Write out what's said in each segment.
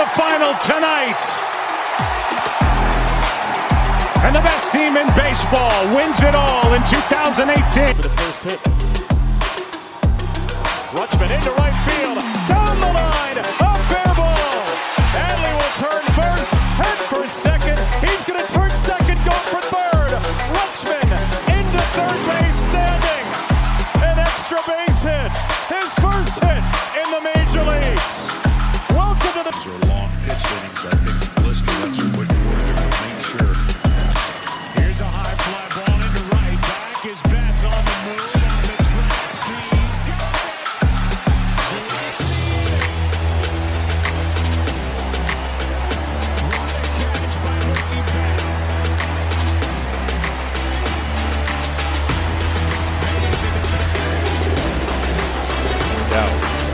the final tonight. And the best team in baseball wins it all in 2018. For the first hit. Rutschman into right field.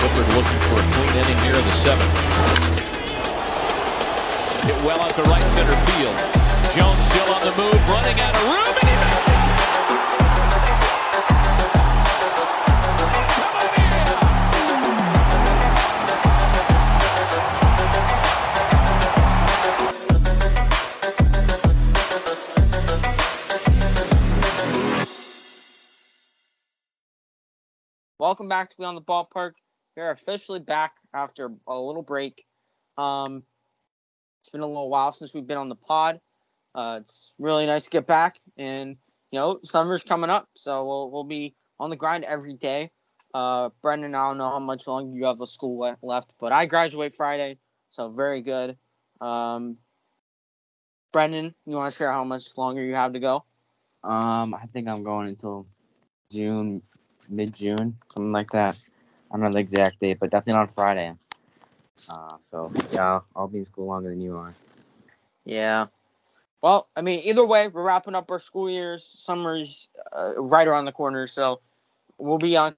Clifford looking for a clean inning here in the seventh. Hit well out right center field. Jones still on the move, running out of room, and he makes it. Welcome back to Beyond the Ballpark. We're officially back after a little break. Um, it's been a little while since we've been on the pod. Uh, it's really nice to get back, and you know summer's coming up, so we'll we'll be on the grind every day. Uh, Brendan, I don't know how much longer you have of school left, but I graduate Friday, so very good. Um, Brendan, you want to share how much longer you have to go? Um, I think I'm going until June, mid June, something like that. I don't know the exact date, but definitely on Friday. Uh, so yeah, I'll, I'll be in school longer than you are. Yeah. Well, I mean, either way, we're wrapping up our school years. Summer's uh, right around the corner, so we'll be on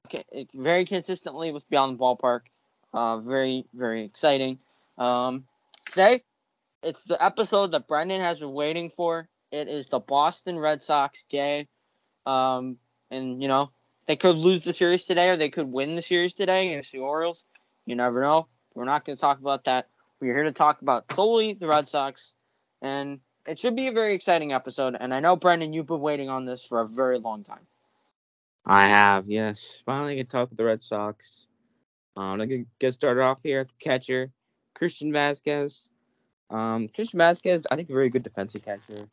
very consistently with Beyond the Ballpark. Uh, very, very exciting. Um, today, it's the episode that Brendan has been waiting for. It is the Boston Red Sox day. Um, and, you know, they could lose the series today or they could win the series today against the Orioles. You never know. We're not going to talk about that. We're here to talk about solely the Red Sox. And it should be a very exciting episode. And I know, Brendan, you've been waiting on this for a very long time. I have, yes. Finally, get to talk with the Red Sox. Um, I'm gonna get started off here at the catcher, Christian Vasquez. Um, Christian Vasquez, I think a very good defensive catcher.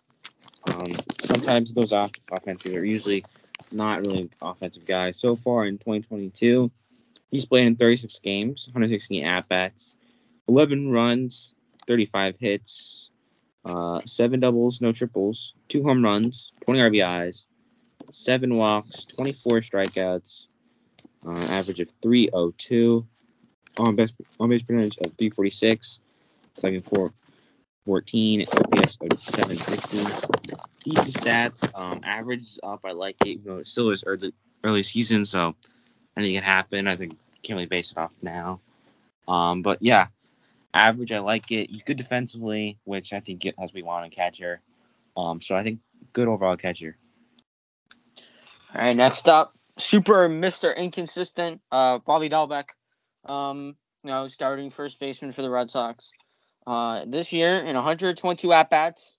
Um, sometimes goes off offensive, or usually not really offensive guy. So far in 2022, he's played in 36 games, 116 at bats, 11 runs, 35 hits, uh, seven doubles, no triples, two home runs, 20 RBIs, seven walks, 24 strikeouts, uh, average of 302, on base on base percentage of 346, second for 14, OPS of 760. Decent stats. Um, average is up. I like it. You know, it still is early early season, so anything can happen. I think can't really base it off now. Um, but yeah, average. I like it. He's good defensively, which I think has we want a catcher. Um, so I think good overall catcher. All right, next up, super Mr. Inconsistent, uh, Bobby Dalbec. Um, you know, starting first baseman for the Red Sox. Uh, this year in 122 at bats,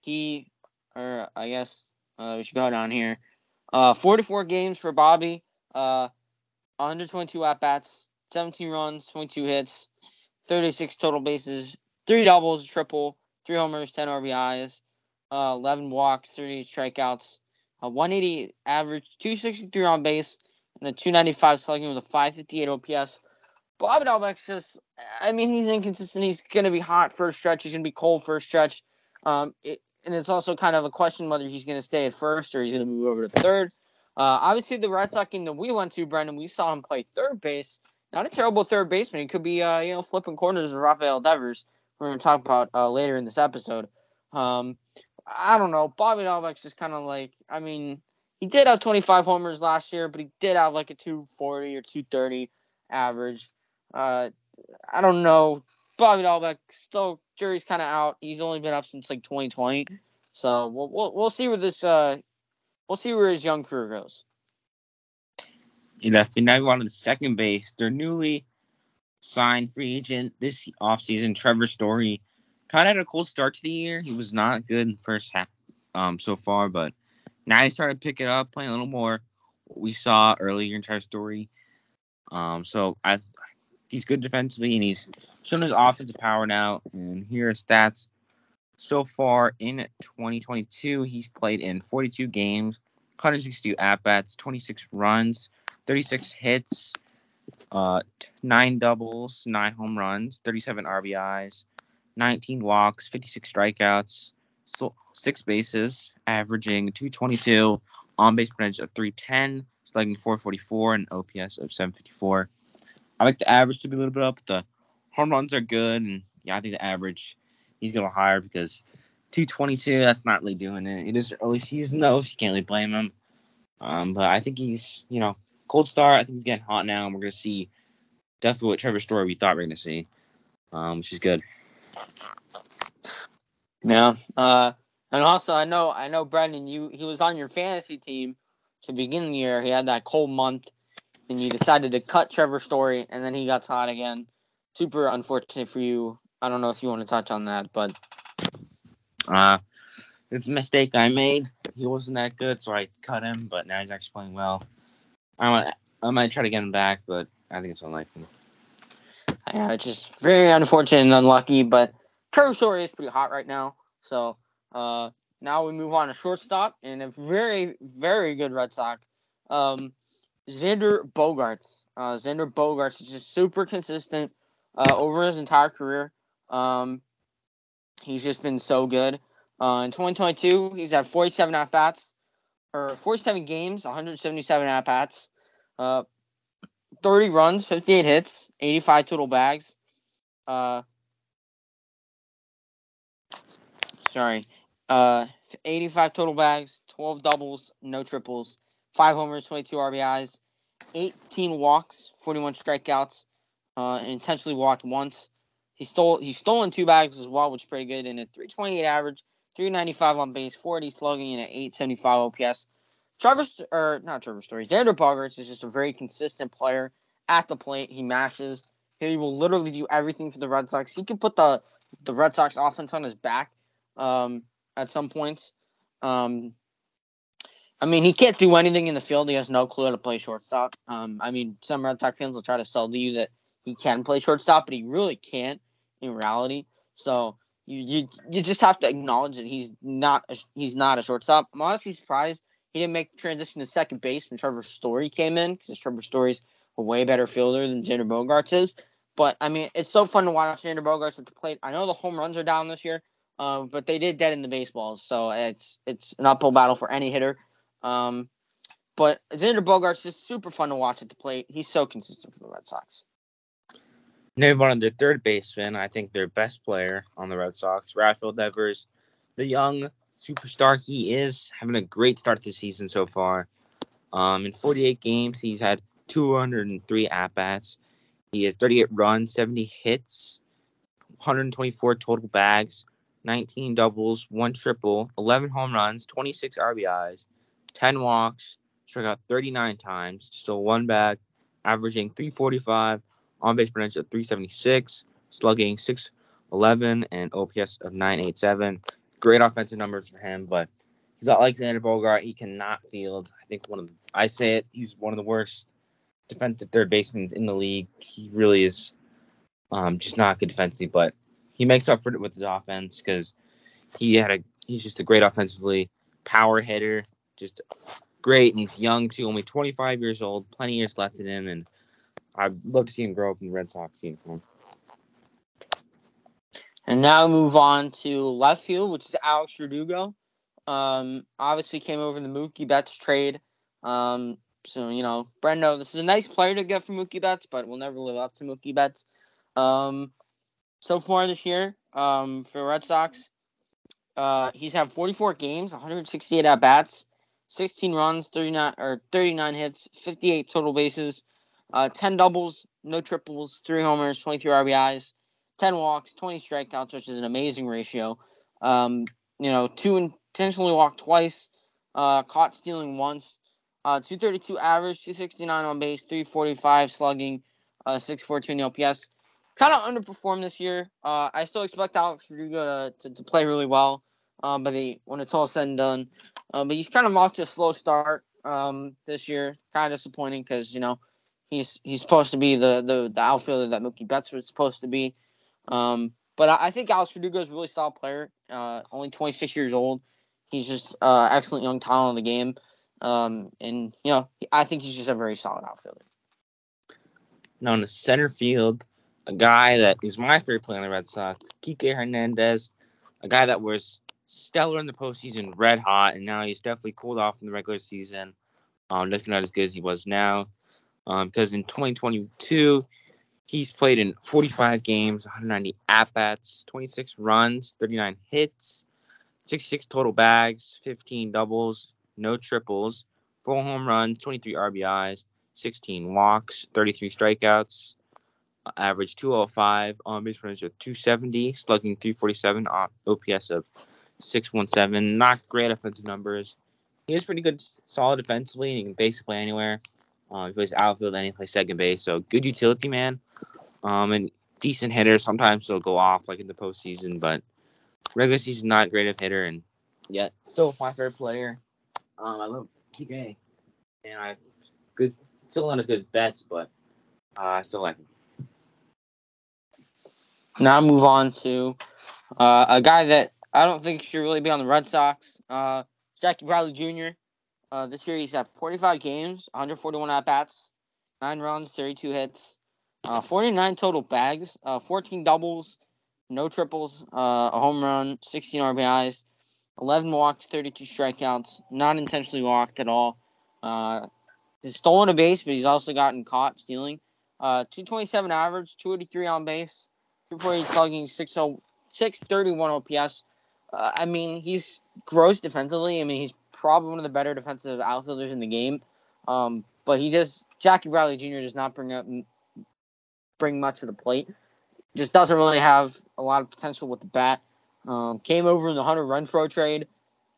he, or I guess uh, we should go down here. Uh, 44 games for Bobby. Uh, 122 at bats, 17 runs, 22 hits, 36 total bases, three doubles, triple, three homers, 10 RBIs, uh, 11 walks, 38 strikeouts, a 180 average, 263 on base, and a 295 slugging with a 558 OPS. Bobby Dalbec's just, I mean, he's inconsistent. He's going to be hot for a stretch. He's going to be cold for a stretch. Um, it, and it's also kind of a question whether he's going to stay at first or he's going to move over to third. Uh, obviously, the Red Sox game that we went to, Brendan, we saw him play third base. Not a terrible third baseman. He could be, uh, you know, flipping corners with Rafael Devers. We're going to talk about uh, later in this episode. Um, I don't know. Bobby Dalbec's just kind of like, I mean, he did have 25 homers last year, but he did have like a 240 or 230 average. Uh, I don't know. Bobby Dalbec still jury's kind of out. He's only been up since like 2020, so we'll we'll, we'll see where this uh we'll see where his young career goes. You left. On to the second base. Their newly signed free agent this offseason, Trevor Story. Kind of had a cool start to the year. He was not good in the first half um, so far, but now he started picking up, playing a little more. We saw earlier in Trevor Story. Um, so I, he's good defensively, and he's shown his offensive power now. And here are stats so far in 2022. He's played in 42 games, 162 at bats, 26 runs, 36 hits, uh, nine doubles, nine home runs, 37 RBIs, 19 walks, 56 strikeouts, so six bases, averaging 222, on base percentage of 310, slugging 444, and OPS of 754. I like the average to be a little bit up. The home runs are good, and yeah, I think the average he's going to higher because 222, that's not really doing it. It is early season, though, so you can't really blame him. Um, but I think he's, you know, cold start. I think he's getting hot now, and we're going to see definitely what Trevor Story we thought we are going to see, um, which is good. Yeah. Uh, and also, I know, I know, Brendan, you he was on your fantasy team to begin the year. He had that cold month, and you decided to cut Trevor Story, and then he got hot again. Super unfortunate for you. I don't know if you want to touch on that, but Uh, it's a mistake I made. He wasn't that good, so I cut him. But now he's actually playing well. I might, I might try to get him back, but I think it's unlikely. yeah, it's just very unfortunate and unlucky. But Trevor Story is pretty hot right now. So uh, now we move on to shortstop and a very, very good Red Sox. Um, Xander Bogaerts. Uh, Xander Bogaerts is just super consistent uh, over his entire career. Um, he's just been so good. Uh, in 2022, he's had 47 at bats, or 47 games, 177 at bats, uh, 30 runs, 58 hits, 85 total bags. Uh, sorry, uh, 85 total bags, 12 doubles, no triples, five homers, 22 RBIs, 18 walks, 41 strikeouts, uh, intentionally walked once. He stole he's stolen two bags as well, which is pretty good. And a 328 average, 395 on base, 40 slugging, and an 875 OPS. Trevor or not Trevor Story, Xander Bogaerts is just a very consistent player at the plate. He mashes. He will literally do everything for the Red Sox. He can put the the Red Sox offense on his back um, at some points. Um, I mean, he can't do anything in the field. He has no clue how to play shortstop. Um, I mean, some Red Sox fans will try to sell to you that he can play shortstop, but he really can't in reality. So you you, you just have to acknowledge that he's not a, he's not a shortstop. I'm honestly surprised he didn't make the transition to second base when Trevor Story came in because Trevor Story's a way better fielder than Xander Bogaerts is. But I mean, it's so fun to watch Xander Bogaerts at the plate. I know the home runs are down this year, uh, but they did dead in the baseballs, so it's it's an uphill battle for any hitter. Um, but Xander Bogaerts is super fun to watch at the plate. He's so consistent for the Red Sox. One of their third baseman, I think their best player on the Red Sox, Rafael Devers, the young superstar he is, having a great start to the season so far. Um, in 48 games, he's had 203 at bats. He has 38 runs, 70 hits, 124 total bags, 19 doubles, one triple, 11 home runs, 26 RBIs, 10 walks, struck out 39 times, stole one bag, averaging 345, on base percentage of 376, slugging 611, and OPS of 987. Great offensive numbers for him, but he's not like Xander Bogart. He cannot field. I think one of the, I say it, he's one of the worst defensive third basemen in the league. He really is um, just not good defensively, but he makes up for it with his offense because he had a he's just a great offensively power hitter, just great, and he's young too, only 25 years old, plenty years left in him, and I'd love to see him grow up in the Red Sox uniform. And now move on to left field, which is Alex Verdugo. Um, obviously came over in the Mookie Betts trade. Um, so you know, Brendo, this is a nice player to get from Mookie Betts, but we'll never live up to Mookie Betts. Um, so far this year, um, for Red Sox, uh, he's had 44 games, 168 at bats, 16 runs, 39 or 39 hits, 58 total bases, uh, 10 doubles, no triples, three homers, 23 RBIs, 10 walks, 20 strikeouts, which is an amazing ratio. Um, you know, two intentionally walked twice, uh, caught stealing once, uh, 232 average, 269 on base, 345 slugging, uh, 614 OPS. Kind of underperformed this year. Uh, I still expect Alex Verdugo to, to, to play really well, um, but he, when it's all said and done, um, but he's kind of off to a slow start um, this year. Kind of disappointing because you know he's he's supposed to be the the, the outfielder that Mookie Betts was supposed to be. Um, but I, I think Alex Verdugo is a really solid player. Uh, only 26 years old. He's just uh, excellent young talent in the game. Um, and you know, I think he's just a very solid outfielder. Now in the center field, a guy that is my favorite player on the Red Sox, Kike Hernandez, a guy that was stellar in the postseason, red hot, and now he's definitely cooled off in the regular season. Um, definitely not as good as he was now. Um, because in 2022, he's played in 45 games, 190 at bats, 26 runs, 39 hits, 66 total bags, 15 doubles, no triples, four home runs, 23 RBIs, 16 walks, 33 strikeouts, uh, average 205, on base percentage of 270, slugging 347, OPS of 617. Not great offensive numbers. He is pretty good, solid defensively, and he can basically play anywhere. Uh, he plays outfield and he plays second base, so good utility man. Um, and decent hitter. Sometimes he'll go off like in the postseason, but regular season not great of hitter, and yet still my favorite player. Um, I love PK, and I good still not as good as Betts, but uh, I still like him. Now move on to uh, a guy that I don't think should really be on the Red Sox. Uh, Jackie Bradley Jr. Uh, this year he's at 45 games, 141 at bats, nine runs, 32 hits, uh, 49 total bags, uh, 14 doubles, no triples, uh, a home run, 16 RBIs, 11 walks, 32 strikeouts, not intentionally walked at all. Uh, he's stolen a base, but he's also gotten caught stealing. Uh, 227 average, 283 on base, 248 slugging, 631 OPS. Uh, I mean, he's gross defensively. I mean, he's probably one of the better defensive outfielders in the game. Um, but he just Jackie Bradley Jr. does not bring up bring much to the plate. Just doesn't really have a lot of potential with the bat. Um, came over in the Hunter Renfroe trade,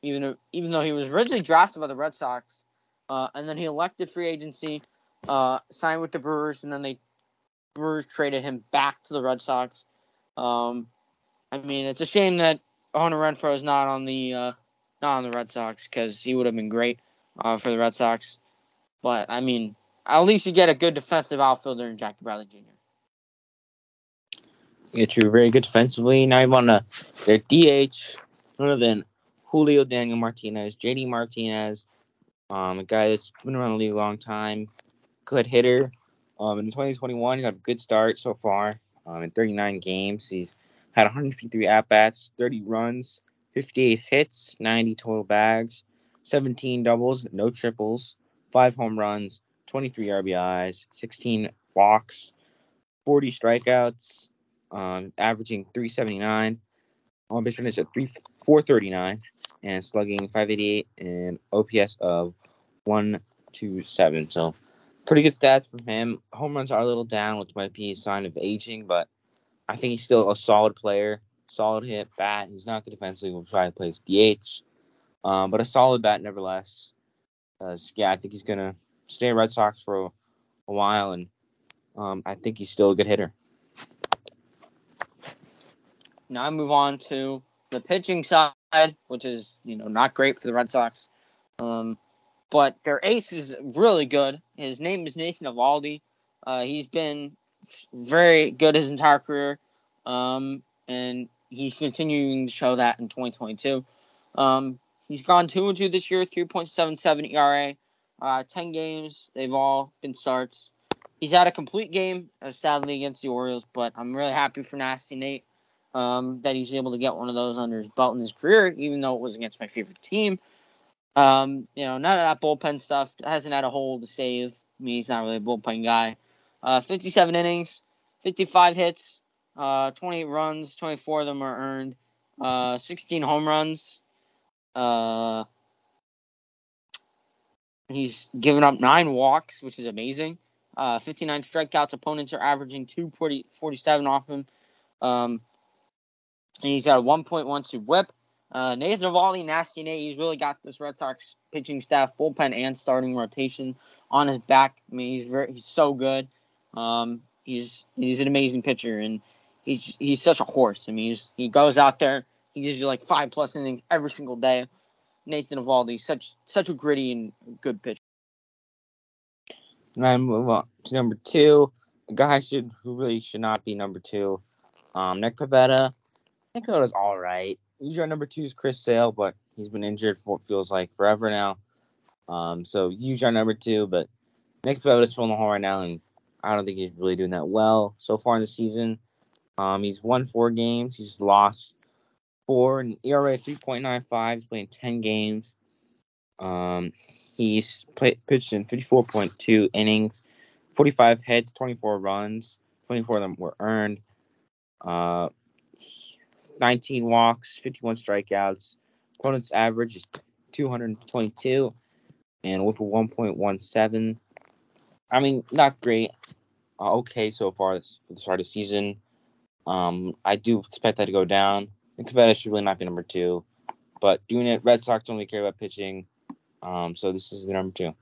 even even though he was originally drafted by the Red Sox, uh, and then he elected free agency, uh, signed with the Brewers, and then they Brewers traded him back to the Red Sox. Um, I mean, it's a shame that Hunter Renfroe is not on the uh, not on the Red Sox because he would have been great uh, for the Red Sox. But I mean, at least you get a good defensive outfielder in Jackie Bradley Jr. Get you very good defensively. Now you want to their DH, other than Julio Daniel Martinez, JD Martinez, um, a guy that's been around the league a long time, good hitter. Um, in 2021, he got a good start so far. Um, in 39 games, he's had 153 at bats, 30 runs, 58 hits, 90 total bags, 17 doubles, no triples, five home runs, 23 RBIs, 16 walks, 40 strikeouts, um, averaging 379, on base percentage at 3 439, and slugging 588 and OPS of 127. So pretty good stats from him. Home runs are a little down, which might be a sign of aging, but I think he's still a solid player, solid hit bat. He's not good defensively. Try to play DH, um, but a solid bat nevertheless. Uh, yeah, I think he's gonna stay at Red Sox for a, a while, and um, I think he's still a good hitter. Now I move on to the pitching side, which is you know not great for the Red Sox. Um, but their ace is really good. His name is Nathan Eovaldi. Uh, he's been very good his entire career, um, and he's continuing to show that in 2022. Um, he's gone two and two this year, 3.77 ERA, uh, 10 games. They've all been starts. He's had a complete game, uh, sadly against the Orioles, but I'm really happy for Nasty Nate um, that he's able to get one of those under his belt in his career, even though it was against my favorite team. Um, you know, none of that bullpen stuff hasn't had a hole to save. I mean, he's not really a bullpen guy. Uh, 57 innings, 55 hits, uh, 28 runs, 24 of them are earned, uh, 16 home runs. Uh, he's given up nine walks, which is amazing. Uh, 59 strikeouts. Opponents are averaging 247 off him. Um, and he's got a 1.12 whip. Uh, Nathan Eovaldi, Nasty Nate, he's really got this Red Sox pitching staff, bullpen, and starting rotation on his back. I mean, he's very, he's so good. Um, he's he's an amazing pitcher, and he's he's such a horse. I mean, he goes out there, he gives you like five plus innings every single day. Nathan Eovaldi, such such a gritty and good pitcher. And I move on to number two, a guy should who really should not be number two. Um, Nick Pivetta. Nick Pivetta's all right. Usually our number two is Chris Sale, but he's been injured for what feels like forever now. Um, so usually our number two, but Nick Pivetta's filling the hole right now, and I don't think he's really doing that well so far in the season. Um, he's won four games. He's lost four and ERA 3.95. He's playing 10 games. Um, he's play, pitched in 54.2 innings, 45 hits, 24 runs, 24 of them were earned. Uh, 19 walks, 51 strikeouts. Opponent's average is 222 and with a 1.17. I mean, not great. Uh, okay so far for the start of season. Um, I do expect that to go down. And Pivetta should really not be number two, but doing it, Red Sox really care about pitching. Um, so this is the number two.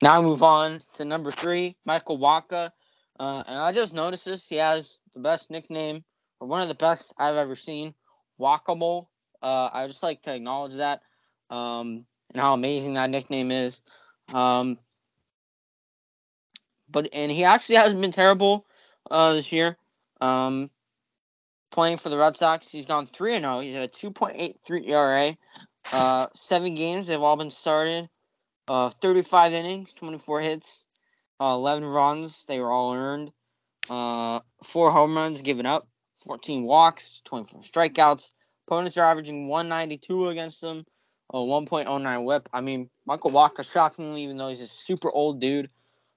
Now we move on to number three, Michael Wacha. Uh, and I just noticed this. He has the best nickname, or one of the best I've ever seen, Wakamole. Uh, I just like to acknowledge that um, and how amazing that nickname is. Um, but and he actually hasn't been terrible uh, this year. Um, playing for the Red Sox, he's gone three and zero. He's at a two point eight three ERA. Uh, seven games they've all been started. Uh, thirty five innings, twenty four hits, uh, eleven runs. They were all earned. Uh, four home runs given up, fourteen walks, twenty four strikeouts. Opponents are averaging one ninety two against them. A 1.09 whip. I mean, Michael Wacha, shockingly, even though he's a super old dude,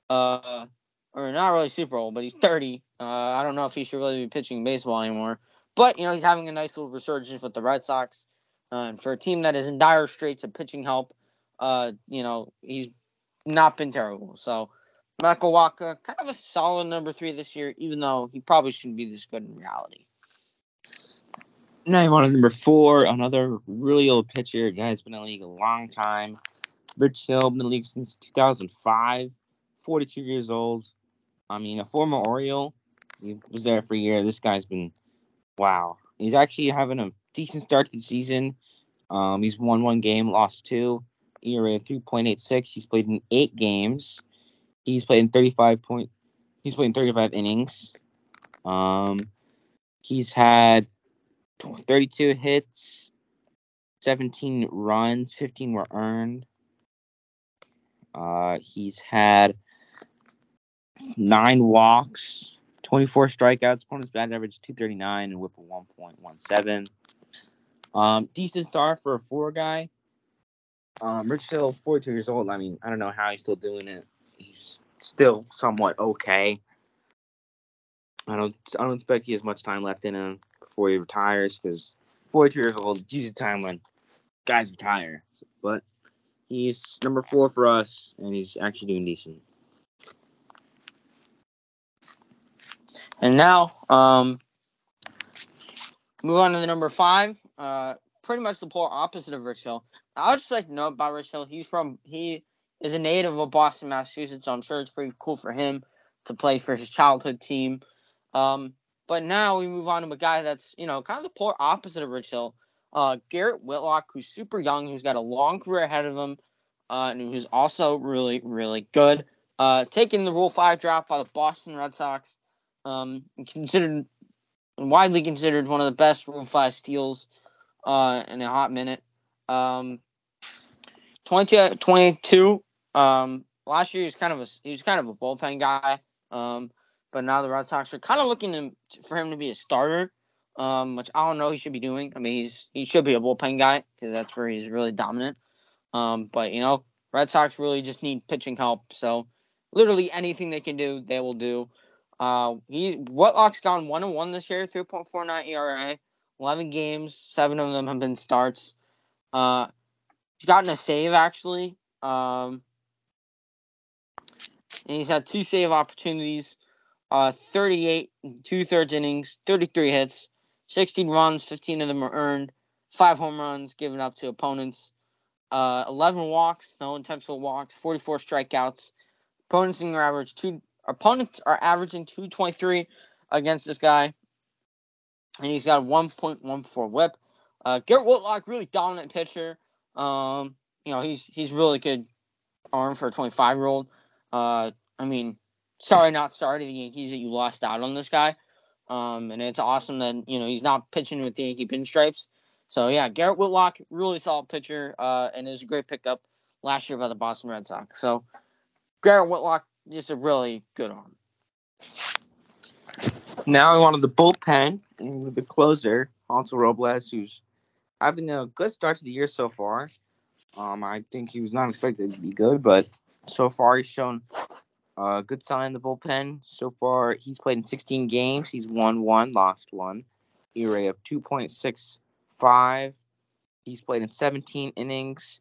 uh, or not really super old, but he's 30. Uh, I don't know if he should really be pitching baseball anymore. But, you know, he's having a nice little resurgence with the Red Sox. Uh, and for a team that is in dire straits of pitching help, uh, you know, he's not been terrible. So, Michael Wacha, kind of a solid number three this year, even though he probably shouldn't be this good in reality. Now you want number four, another really old pitcher, guy that's been in the league a long time. Rich Hill, been in the league since 2005, 42 years old. I mean, a former Oriole. He was there for a year. This guy's been, wow. He's actually having a decent start to the season. Um, he's won one game, lost two. ERA 3.86. He's played in eight games. He's played in 35 point. He's played in 35 innings. Um, he's had 32 hits, 17 runs, 15 were earned. Uh, he's had nine walks, 24 strikeouts, opponent's batting average 239 and whip of 1.17. Um, decent start for a four guy. Um, Rich Hill, 42 years old. I mean, I don't know how he's still doing it. He's still somewhat okay. I don't, I don't expect he has much time left in him before he retires because 42 years old, usually time when guys retire. But he's number four for us, and he's actually doing decent. And now, um, move on to the number five. Uh, pretty much the polar opposite of Rich Hill. I would just like to know about Rich Hill. He's from he is a native of Boston, Massachusetts, so I'm sure it's pretty cool for him to play for his childhood team. Um, but now we move on to a guy that's you know kind of the polar opposite of Rich Hill. Uh, Garrett Whitlock, who's super young, who's got a long career ahead of him, uh, and who's also really really good. Uh, taking the Rule Five draft by the Boston Red Sox, um, considered widely considered one of the best Rule Five steals uh, in a hot minute. Um, 22, 22 um, last year he was kind of a he was kind of a bullpen guy. Um, but now the Red Sox are kind of looking to, for him to be a starter, um, which I don't know he should be doing. I mean, he's he should be a bullpen guy because that's where he's really dominant. Um, but you know, Red Sox really just need pitching help. So literally anything they can do, they will do. Uh, he's Whitlock's gone one and one this year, three point four nine ERA, eleven games, seven of them have been starts. Uh, he's gotten a save actually. Um, and he's had two save opportunities. Uh, 38 two thirds innings, 33 hits, 16 runs, 15 of them were earned, five home runs given up to opponents, uh, 11 walks, no intentional walks, 44 strikeouts. Opponents are average two. Opponents are averaging 223 against this guy, and he's got a 1.14 WHIP. Uh, Garrett Whitlock, really dominant pitcher. Um, you know, he's he's really good arm for a 25 year old. Uh, I mean, sorry, not sorry to the Yankees that you lost out on this guy. Um, and it's awesome that you know he's not pitching with the Yankee pinstripes. So yeah, Garrett Whitlock, really solid pitcher, uh, and is a great pickup last year by the Boston Red Sox. So Garrett Whitlock, just a really good arm. Now I wanted the bullpen and with the closer, Hansel Robles, who's having a good start to the year so far. Um, I think he was not expected to be good, but so far he's shown a good sign in the bullpen. So far, he's played in 16 games. He's won one, lost one. ERA of 2.65. He's played in 17 innings,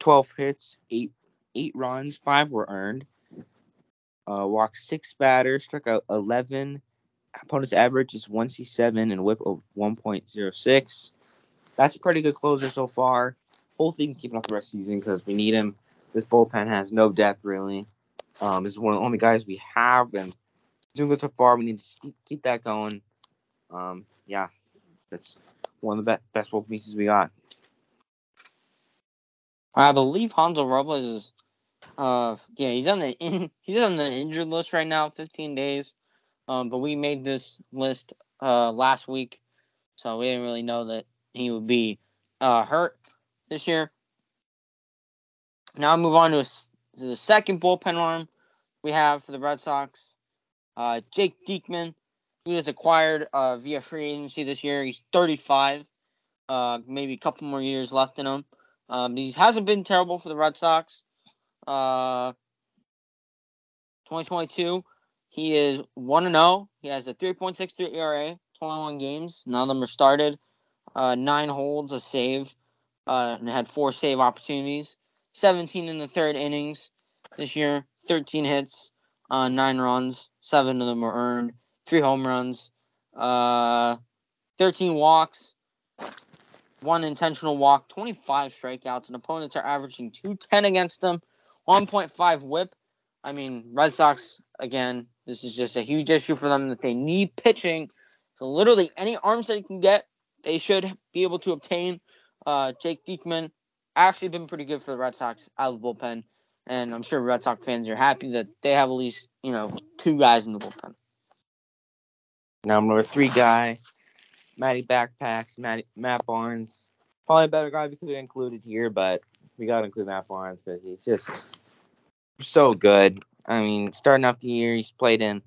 12 hits, eight eight runs, five were earned. Uh, walked six batters, struck out 11. Opponent's average is 1C7 and whip of 1.06. That's a pretty good closer so far. Hopefully, he can keep it up the rest of the season because we need him. This bullpen has no depth, really. Um, this is one of the only guys we have, and doing good so far. We need to keep, that going. Um, yeah, that's one of the best best bullpen pieces we got. I believe Hansel Robles is, uh, yeah, he's on the in, he's on the injured list right now, 15 days. Um, but we made this list uh last week, so we didn't really know that he would be uh hurt this year. Now I move on to, a s to the second bullpen arm we have for the Red Sox. Uh, Jake Diekman, who was acquired uh, via free agency this year. He's 35. Uh, maybe a couple more years left in him. Um, he hasn't been terrible for the Red Sox. Uh, 2022, he is 1 0. He has a 3.63 ERA, 21 games. None of them are started. Uh, nine holds, a save, uh, and had four save opportunities. 17 in the third innings this year, 13 hits, uh, nine runs, seven of them were earned, three home runs, uh, 13 walks, one intentional walk, 25 strikeouts, and opponents are averaging 210 against them, 1.5 whip. I mean, Red Sox, again, this is just a huge issue for them that they need pitching. So, literally, any arms they can get, they should be able to obtain. Uh, Jake Diekman actually been pretty good for the Red Sox out of the bullpen. And I'm sure Red Sox fans are happy that they have at least, you know, two guys in the bullpen. Now I'm number three guy, Matty Backpacks, Matty, Matt Barnes. Probably a better guy we could have included here, but we got to include Matt Barnes because he's just so good. I mean, starting off the year, he's played in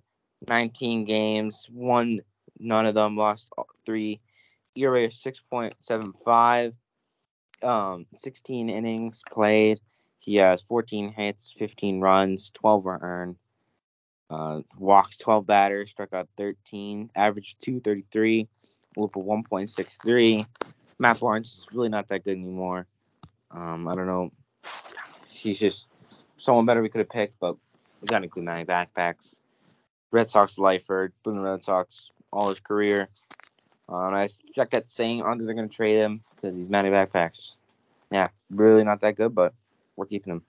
19 games, won none of them, lost three. ERA of 6.75, um, 16 innings played. He has 14 hits, 15 runs, 12 were earned. Uh, walks 12 batters, struck out 13, average 233, whip of 1.63. Matt Barnes is really not that good anymore. Um, I don't know. He's just someone better we could have picked, but we got to include Matty Backpacks. Red Sox lifer, been the Red Sox all his career. Uh, and I checked that saying under they're going to trade him because he's Matty Backpacks. Yeah, really not that good, but we're keeping him.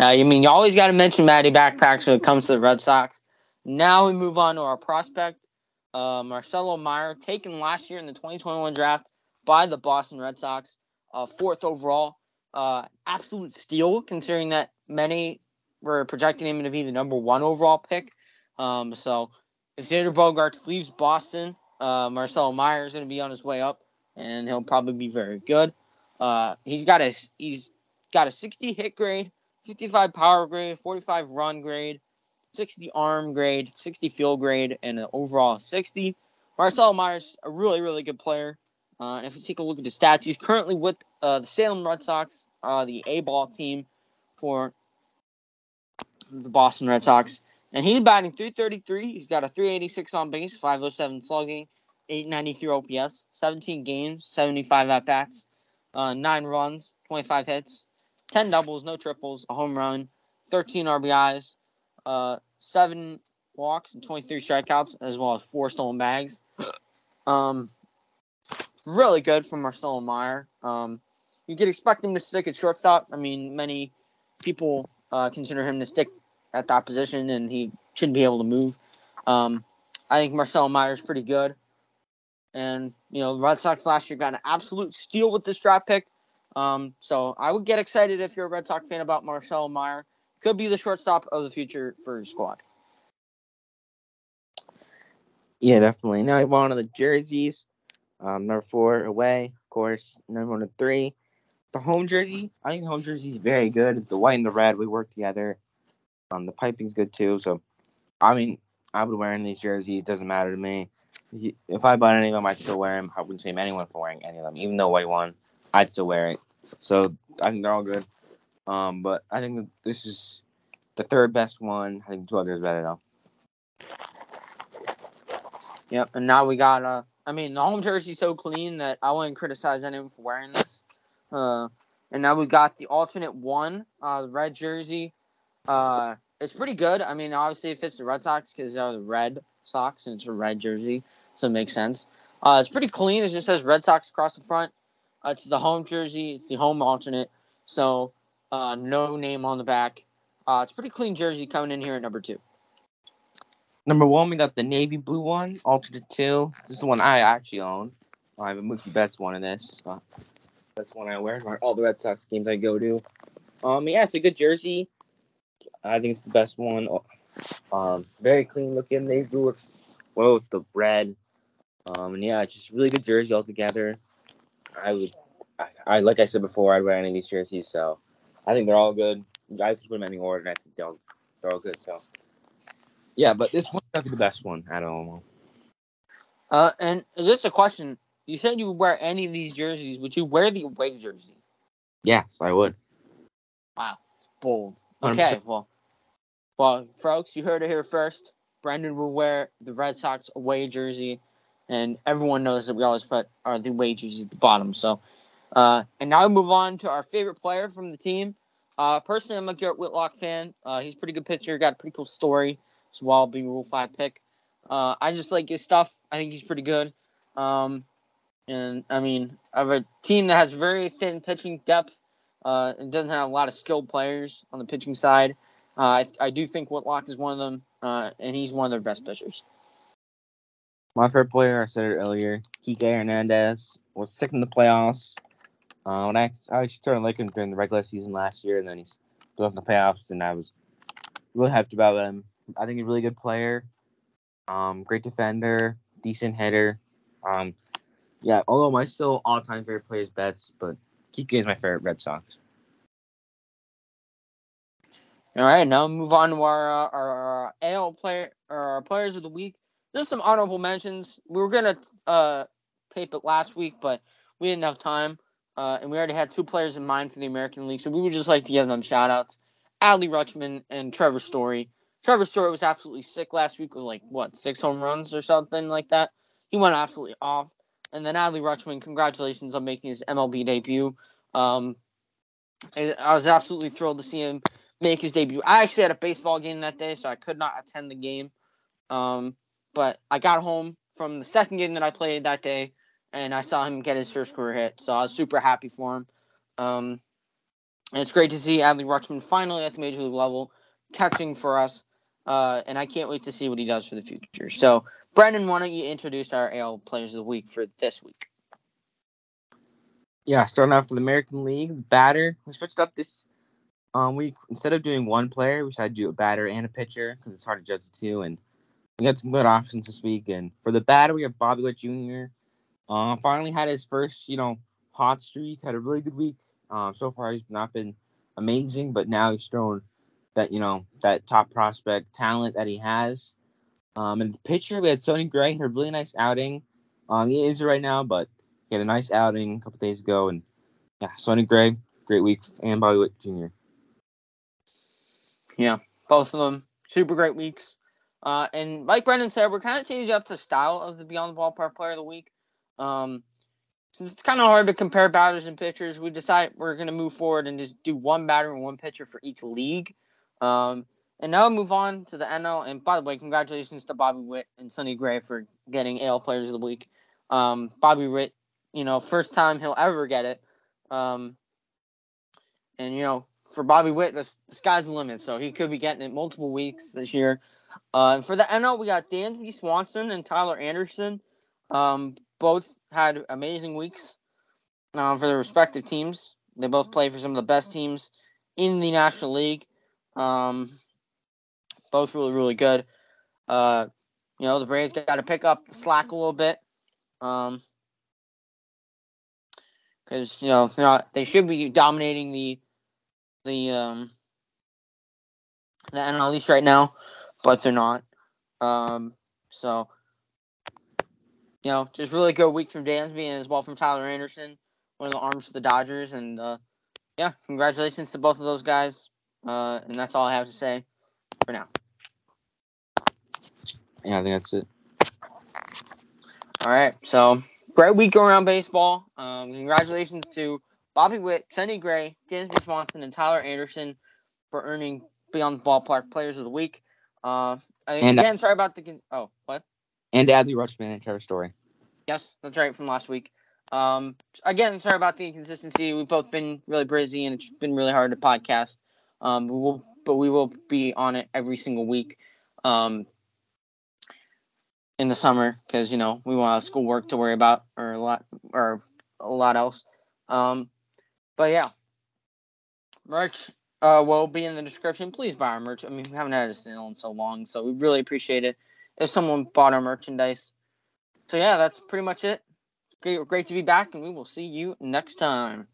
Uh, I mean, you always got to mention Matty Backpacks when it comes to the Red Sox. Now we move on to our prospect, uh, Marcelo Mayer, taken last year in the 2021 draft by the Boston Red Sox, uh, fourth overall. Uh, absolute steal, considering that many were projecting him to be the number one overall pick. Um, so if Xander Bogaerts leaves Boston, uh, Marcelo Mayer is going to be on his way up, and he'll probably be very good. Uh, he's got a he's got a 60 hit grade, 55 power grade, 45 run grade, 60 arm grade, 60 field grade, and an overall 60. Marcelo Mayer's a really really good player. Uh, and if you take a look at the stats, he's currently with uh, the Salem Red Sox, uh, the A ball team for the Boston Red Sox. And he's batting 333. He's got a 386 on base, 507 slugging, 893 OPS, 17 games, 75 at bats, uh, nine runs, 25 hits, 10 doubles, no triples, a home run, 13 RBIs, uh, seven walks, and 23 strikeouts, as well as four stolen bags. Um, really good from Marcelo Mayer. Um, you could expect him to stick at shortstop. I mean, many people uh, consider him to stick at that position, and he shouldn't be able to move. Um, I think Marcelo Mayer's pretty good. And, you know, Red Sox last year got an absolute steal with this draft pick. Um, so I would get excited if you're a Red Sox fan about Marcel Mayer. Could be the shortstop of the future for your squad. Yeah, definitely. Now one of the jerseys. Um, number four away, of course. Number one to three. The home jersey, I think the home jersey is very good. The white and the red, we work together. Um, the piping's good too. So, I mean, I would wear any of these jerseys. It doesn't matter to me. If I bought any of them, I'd still wear them. I wouldn't shame anyone for wearing any of them, even though white one, I'd still wear it. So I think they're all good. Um, but I think this is the third best one. I think two others better though. Yep, and now we got uh I mean the home jersey's so clean that I wouldn't criticize anyone for wearing this. Uh and now we got the alternate one, uh red jersey. Uh it's pretty good. I mean obviously it fits the Red Sox because they're the red Sox and it's a red jersey, so it makes sense. Uh it's pretty clean, it just says Red Sox across the front. Uh, it's the home jersey, it's the home alternate, so uh no name on the back. Uh it's pretty clean jersey coming in here at number two. Number one, we got the navy blue one, alternate two. This is the one I actually own. I have a Mookie Betts one of this. That's one I wear for all the Red Sox games I go to. Um, yeah, it's a good jersey. I think it's the best one. Um, very clean looking. They blue works well with the red. Um, and yeah, just really good jersey altogether. I would, I, I like I said before, I'd wear any of these jerseys. So I think they're all good. I could put them in any order, and I think they're all, they're all good. So. Yeah, but this one's probably the best one out of them all. Uh, and just a question: You said you would wear any of these jerseys. Would you wear the away jersey? Yes, I would. Wow, it's bold. Okay, 100%. well, well, folks, you heard it here first. Brendan will wear the Red Sox away jersey, and everyone knows that we always put our the away jerseys at the bottom. So, uh, and now we move on to our favorite player from the team. Uh, personally, I'm a Garrett Whitlock fan. Uh, he's a pretty good pitcher. Got a pretty cool story as well, being a Rule Five pick. Uh, I just like his stuff. I think he's pretty good. Um, and I mean, of a team that has very thin pitching depth, uh, and doesn't have a lot of skilled players on the pitching side. Uh, I, I do think Whitlock is one of them, uh, and he's one of their best pitchers. My favorite player, I said it earlier, Kike Hernandez, was sick in the playoffs. Uh, when I, I started liking him during the regular season last year, and then he's goes in the playoffs, and I was really hyped about him. I think he's a really good player, um, great defender, decent hitter. Um, yeah, although my still all-time favorite player is Betts, but Kike is my favorite Red Sox. All right, now move on to our uh, our, uh AL player our players of the week. There's some honorable mentions. We were gonna uh, tape it last week, but we didn't have time, uh, and we already had two players in mind for the American League, so we would just like to give them shout outs. Adley Rutschman and Trevor Story. Trevor Story was absolutely sick last week with like what six home runs or something like that. He went absolutely off. And then Adley Rutschman, congratulations on making his MLB debut. Um, I was absolutely thrilled to see him make his debut. I actually had a baseball game that day, so I could not attend the game. Um, but I got home from the second game that I played that day, and I saw him get his first career hit. So I was super happy for him. Um, and it's great to see Adley Rutschman finally at the major league level catching for us. Uh, and I can't wait to see what he does for the future. So, Brendan, why don't you introduce our AL players of the week for this week? Yeah, starting off with the American League, the batter. We switched up this um week. Instead of doing one player, we decided to do a batter and a pitcher because it's hard to judge the two. And we got some good options this week. And for the batter, we have Bobby Witt Jr. Uh, finally had his first, you know, hot streak. Had a really good week. Um, so far he's not been amazing, but now he's thrown that you know that top prospect talent that he has. Um, and the pitcher, we had Sonny Gray had a really nice outing. Um, he is right now, but he had a nice outing a couple days ago, and yeah, Sonny Gray, great week, and Bobby Witt Jr. Yeah, both of them super great weeks. Uh, and like Brendan said, we're kind of changing up the style of the Beyond the Ballpark Player of the Week. Um, since it's kind of hard to compare batters and pitchers, we decide we're going to move forward and just do one batter and one pitcher for each league. Um, and now we'll move on to the NL. And by the way, congratulations to Bobby Witt and Sonny Gray for getting AL Players of the Week. Um, Bobby Witt, you know, first time he'll ever get it. Um, and you know, for Bobby Witt, the, the sky's the limit. So he could be getting it multiple weeks this year. Uh, for the NL, we got Dansby Swanson and Tyler Anderson. Um, both had amazing weeks uh, for their respective teams. They both play for some of the best teams in the National League. Um, both really, really good. Uh, you know, the Braves got to pick up slack a little bit. Um, because you know they should be dominating the the um the NL East right now, but they're not. Um, so you know, just really good week from Dansby and as well from Tyler Anderson, one of the arms for the Dodgers, and uh, yeah, congratulations to both of those guys. Uh, and that's all I have to say for now. Yeah, I think that's it. All right, so great week around baseball. Um, congratulations to Bobby Witt, Sonny Gray, Dansby Swanson, and Tyler Anderson for earning Beyond the Ballpark Players of the Week. Uh, And- again, sorry about the. Oh, what? And Adley Rutschman and Trevor Story. Yes, that's right from last week. Um, again, sorry about the inconsistency. We've both been really busy, and it's been really hard to podcast. Um, we will, but we will be on it every single week. Um, in the summer, because you know we won't have schoolwork to worry about, or a lot, or a lot else. Um, but yeah, merch uh will be in the description. Please buy our merch. I mean, we haven't had a sale in so long, so we really appreciate it if someone bought our merchandise. So yeah, that's pretty much it. Great, great to be back, and we will see you next time.